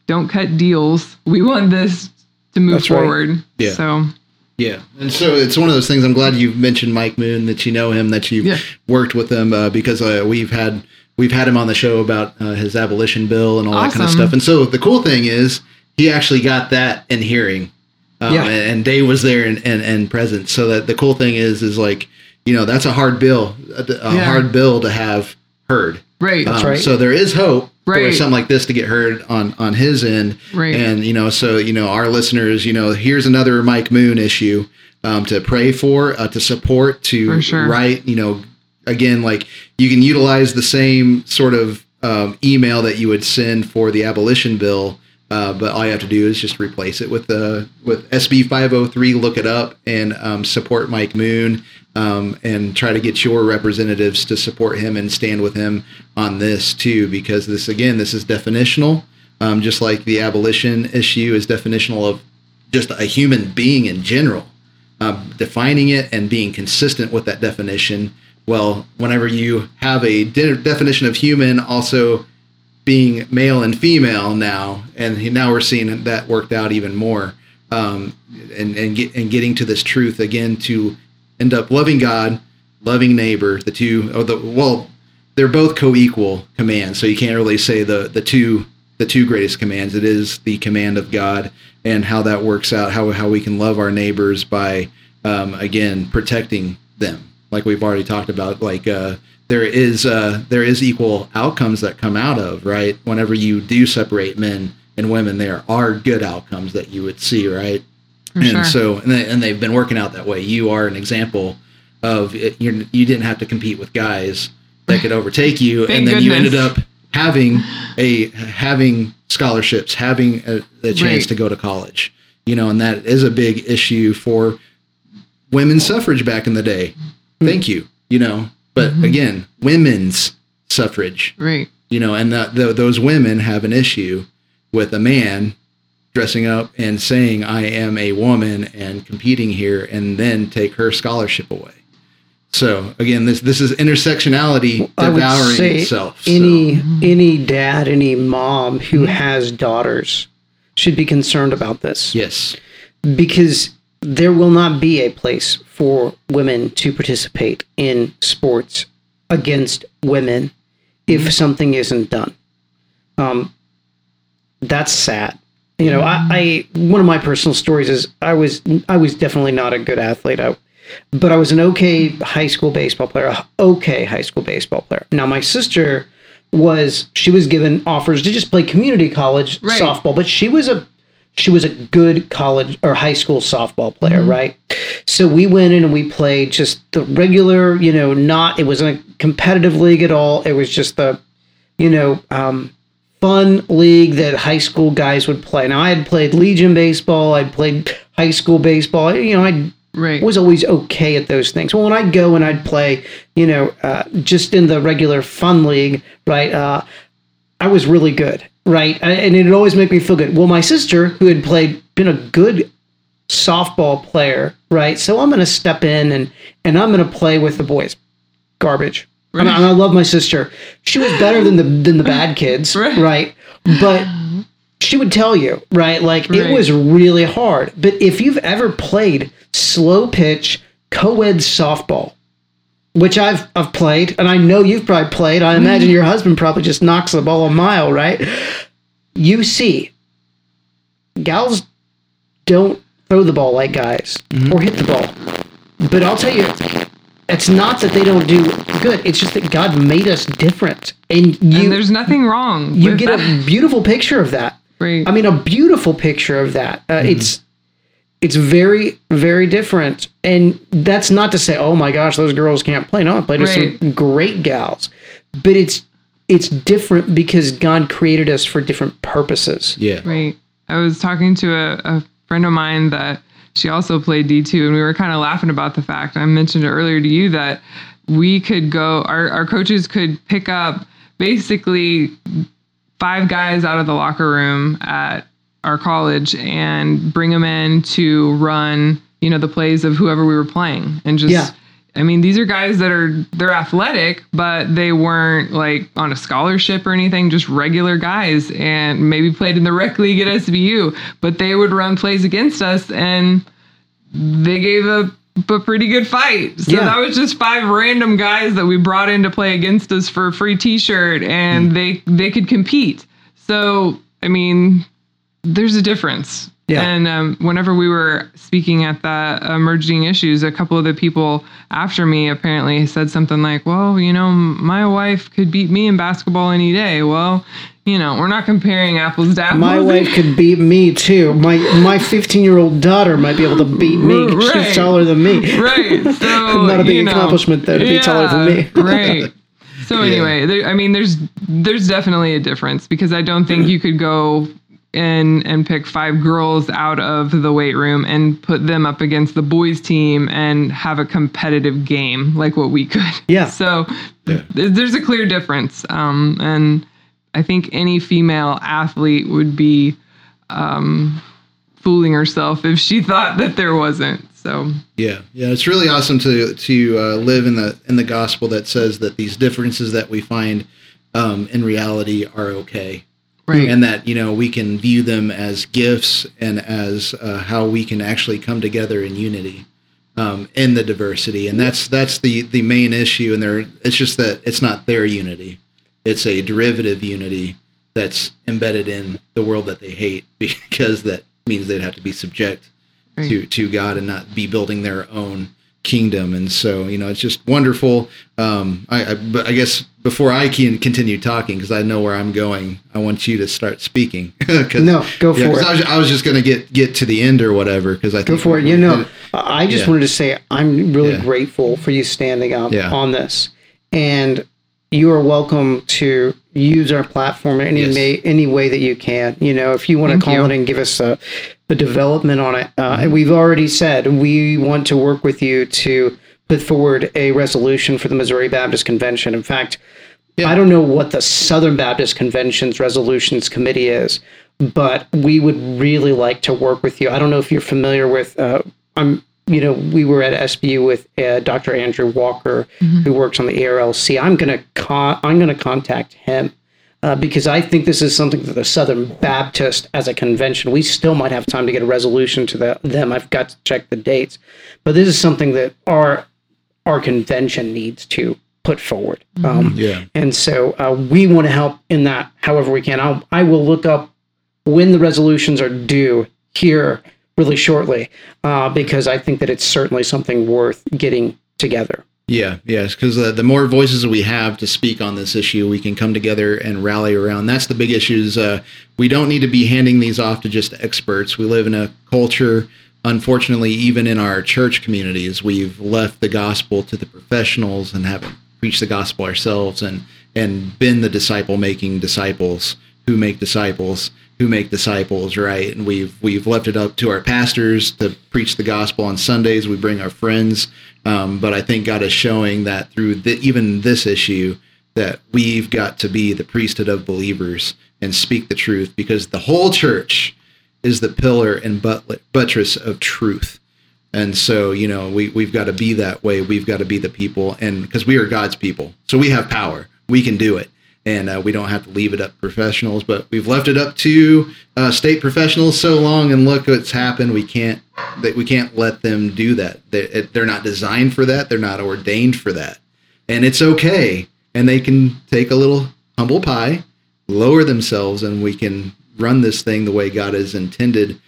don't cut deals. We want this to move That's right. forward. Yeah. So Yeah, and so it's one of those things. I'm glad you mentioned Mike Moon, that you know him, that you've Yeah. worked with him, uh, because uh, we've had we've had him on the show about uh, his abolition bill and all that kind of stuff. And so the cool thing is he actually got that in hearing, um, Yeah. and, and Dave was there and, and and present. So that the cool thing is is like you know that's a hard bill, a, a Yeah. hard bill to have heard. right. Um, right. So there is hope for Right. something like this to get heard on on his end. Right. And you know, so you know, our listeners, you know, here's another Mike Moon issue um, to pray for, uh, to support, to sure. write. You know, again, like you can utilize the same sort of um, email that you would send for the abolition bill. Uh, but all you have to do is just replace it with the with SB 503. Look it up and um, support Mike Moon um, and try to get your representatives to support him and stand with him on this too, because this again, this is definitional, um, just like the abolition issue is definitional of just a human being in general. Um, defining it and being consistent with that definition. Well, whenever you have a de- definition of human, also being male and female now, and now we're seeing that worked out even more, um, and and get, and getting to this truth again to end up loving God, loving neighbor. The two, oh, the well, they're both co-equal commands, so you can't really say the the two the two greatest commands. It is the command of God and how that works out, how how we can love our neighbors by um, again protecting them, like we've already talked about, like. Uh, there is uh, there is equal outcomes that come out of right? Whenever you do separate men and women there are good outcomes that you would see right? For and sure. so and, they, and they've been working out that way. You are an example of it, you're, you didn't have to compete with guys that could overtake you (laughs) and then you ended up having a having scholarships having a, a chance Right. to go to college you know and that is a big issue for women's suffrage back in the day. Thank you you know but Mm-hmm. again women's suffrage. Right. you know and that th those women have an issue with a man dressing up and saying i am a woman and competing here and then take her scholarship away. So again this this is intersectionality I would devouring say itself so- any any dad, any mom who has daughters should be concerned about this. Yes. Because there will not be a place for women to participate in sports against women if something isn't done. Um, that's sad. You know, I, I one of my personal stories is I was I was definitely not a good athlete. I, but I was an okay high school baseball player. a Okay high school baseball player. Now my sister was she was given offers to just play community college Right. softball, but she was a she was a good college or high school softball player, right? So we went in and we played just the regular, you know, not it wasn't a competitive league at all. It was just the, you know, um, fun league that high school guys would play. Now I had played Legion baseball, I'd played high school baseball. You know, I Right. was always okay at those things. Well, when I'd go and I'd play, you know, uh, just in the regular fun league, right? Uh, I was really good, right? And it'd always made me feel good. Well, my sister, who had played, been a good softball player, right? So I'm going to step in and and I'm going to play with the boys. Garbage. And I, and I love my sister. She was better than the than the bad kids, (laughs) Right. right? But she would tell you, right? Like it was really hard. But if you've ever played slow pitch co-ed softball, which I've I've played, and I know you've probably played. I imagine your husband probably just knocks the ball a mile, right? You see, gals don't throw the ball like guys or hit the ball. But I'll tell you, it's not that they don't do good. It's just that God made us different, and you and there's nothing wrong. you get that. a beautiful picture of that. Right. I mean, a beautiful picture of that. Uh, Mm-hmm. It's it's very very different, and that's not to say, oh my gosh, those girls can't play. No, I played with some great gals, but it's it's different because God created us for different purposes. yeah Right. I was talking to a, a friend of mine that she also played D2, and we were kind of laughing about the fact I mentioned it earlier to you that we could go, our, our coaches could pick up basically five guys out of the locker room at our college and bring them in to run, you know, the plays of whoever we were playing and just. Yeah. I mean, these are guys that are they're athletic, but they weren't like on a scholarship or anything, just regular guys and maybe played in the (laughs) rec league at SBU, but they would run plays against us and they gave a, a pretty good fight. So Yeah. that was just five random guys that we brought in to play against us for a free t-shirt and hmm. they they could compete. So, I mean, there's a difference. Yeah. And um, whenever we were speaking at that emerging issues, a couple of the people after me apparently said something like, "Well, you know, my wife could beat me in basketball any day." Well, you know, we're not comparing apples to apples. My wife could beat me too. My my 15 year old daughter might be able to beat me. Right. She's taller than me. (laughs) right? So (laughs) Not a big you know, accomplishment, though, to be taller than me. (laughs) right. So anyway, there, I mean, there's there's definitely a difference because I don't think (clears throat) you could go in and pick five girls out of the weight room and put them up against the boys team and have a competitive game like what we could. (laughs) Yeah. So th- there's a clear difference, um, and I think any female athlete would be um, fooling herself if she thought that there wasn't. So Yeah, yeah, it's really awesome to to uh, live in the in the gospel that says that these differences that we find um, in reality are okay Right. and that you know we can view them as gifts and as uh, how we can actually come together in unity um, in the diversity and that's that's the the main issue and there it's just that it's not their unity it's a derivative unity that's embedded in the world that they hate (laughs) because that means they'd have to be subject Right. to to God and not be building their own kingdom. And so, you know, it's just wonderful. Um, I, I but I guess before I can continue talking, because I know where I'm going, I want you to start speaking. (laughs) No, go for yeah, it. I was, I was just going to get get to the end or whatever because I Go for it. You know, I just Yeah. wanted to say I'm really Yeah. grateful for you standing up on this, and you are welcome to use our platform in any Yes. may, any way that you can. You know, if you want to call you. it and give us a, a development on it, uh, Mm-hmm. and we've already said we want to work with you to put forward a resolution for the Missouri Baptist Convention. In fact. Yeah. I don't know what the Southern Baptist Convention's resolutions committee is, but we would really like to work with you. I don't know if you're familiar with. Uh, I'm. You know, we were at SBU with uh, Dr. Andrew Walker, who works on the ERLC. I'm gonna con- I'm gonna contact him uh, because I think this is something that the Southern Baptist, as a convention, we still might have time to get a resolution to the, them. I've got to check the dates, but this is something that our our convention needs to put forward. Um, Yeah. and so uh, we want to help in that however we can. I'll, I will look up when the resolutions are due here really shortly uh, because I think that it's certainly something worth getting together. Yeah, yes, because uh, the more voices we have to speak on this issue, we can come together and rally around. That's the big issue. Is uh, we don't need to be handing these off to just experts. We live in a culture, unfortunately, even in our church communities, we've left the gospel to the professionals and haven't preached the gospel ourselves and and been the disciple making disciples who make disciples who make disciples right and we've we've left it up to our pastors to preach the gospel on sundays we bring our friends um, but i think god is showing that through the, even this issue that we've got to be the priesthood of believers and speak the truth because the whole church is the pillar and but- buttress of truth and so, you know, we, we've got to be that way. We've got to be the people. And because we are God's people. So we have power. We can do it. And uh, we don't have to leave it up professionals, but we've left it up to uh, state professionals so long. And look what's happened. We can't that we can't let them do that. They, they're not designed for that. They're not ordained for that. And it's okay. And they can take a little humble pie, lower themselves, and we can run this thing the way God has intended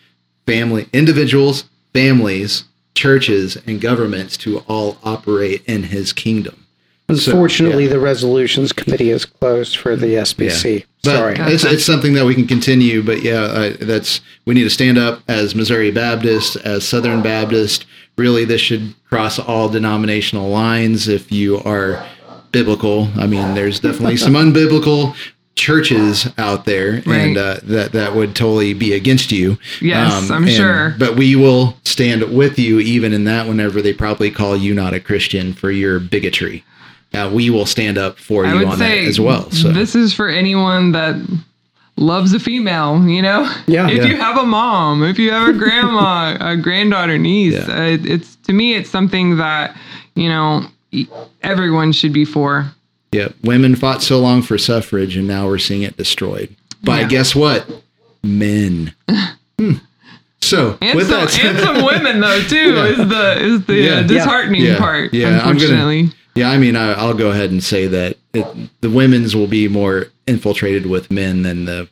family individuals, families, churches, and governments to all operate in his kingdom. Unfortunately, yeah. the resolutions committee is closed for the SBC. But Sorry. It's, it's something that we can continue, but yeah, uh, that's we need to stand up as Missouri Baptist, as Southern Baptist. Really, this should cross all denominational lines. If you are biblical, I mean, there's definitely some (laughs) unbiblical churches out there, and uh, that that would totally be against you. Um, Yes, I'm and- sure. But we will stand with you even in that. Whenever they probably call you not a Christian for your bigotry, uh, we will stand up for I you on that as well. So this is for anyone that loves a female. You know, Yeah. If Yeah. you have a mom, if you have a grandma, (laughs) a granddaughter, niece, Yeah. uh, it, it's to me, it's something that you know everyone should be for. Yeah, women fought so long for suffrage, and now we're seeing it destroyed by Yeah. guess what? Men. (laughs) Hmm. So And with some, that, and (laughs) some women though too is the is the uh, disheartening part. yeah, I'm unfortunately. gonna. Yeah, I mean, I, I'll go ahead and say that it, the women's will be more infiltrated with men than the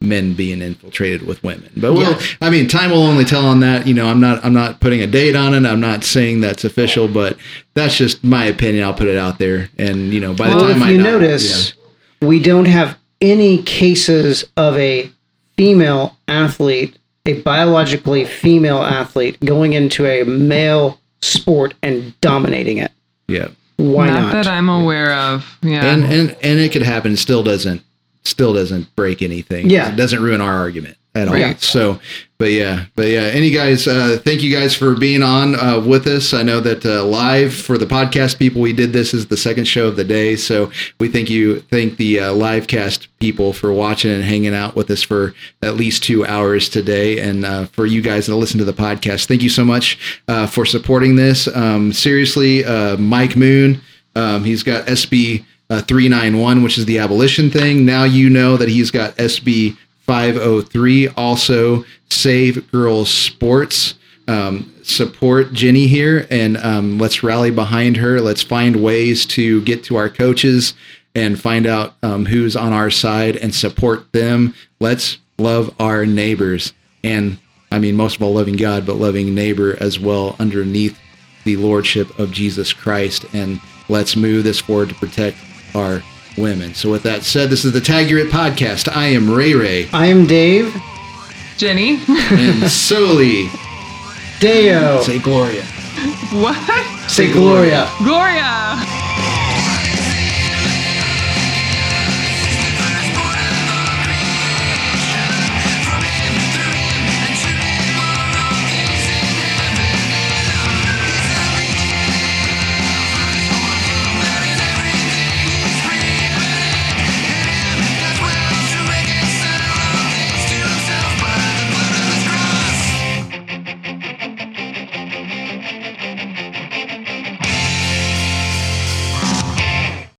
men being infiltrated with women. But we'll, I mean, time will only tell on that. You know, I'm not, I'm not putting a date on it. I'm not saying that's official, but that's just my opinion. I'll put it out there, and you know, by the time if I you know- notice, we don't have any cases of a female athlete, a biologically female athlete, going into a male sport and dominating it. yeah, yeah. Why not, not? that I'm aware of. Yeah. and and and it could happen. Still doesn't still doesn't break anything. Yeah. it doesn't ruin our argument at all. Right. So, but yeah, but yeah. Any guys? Uh, thank you guys for being on uh, with us. I know that uh, live for the podcast people, we did this as the second show of the day. So we thank you, thank the uh, live cast people for watching and hanging out with us for at least two hours today, and uh, for you guys to listen to the podcast. Thank you so much uh, for supporting this. Um, seriously, uh, Mike Moon. Um, he's got SB uh, 391, which is the abolition thing. Now you know that he's got SB 503, also Save Girls Sports. Um, support Jenny here and um, let's rally behind her. Let's find ways to get to our coaches and find out um, who's on our side and support them. Let's love our neighbors. And I mean, most of all, loving God, but loving neighbor as well underneath the lordship of Jesus Christ. And let's move this forward to protect our women. So, with that said, this is the Tag Your It podcast. I am Ray Ray I am Dave. Jenny, and (laughs) Soli. Deo. Say Gloria. what? Say Gloria. Gloria.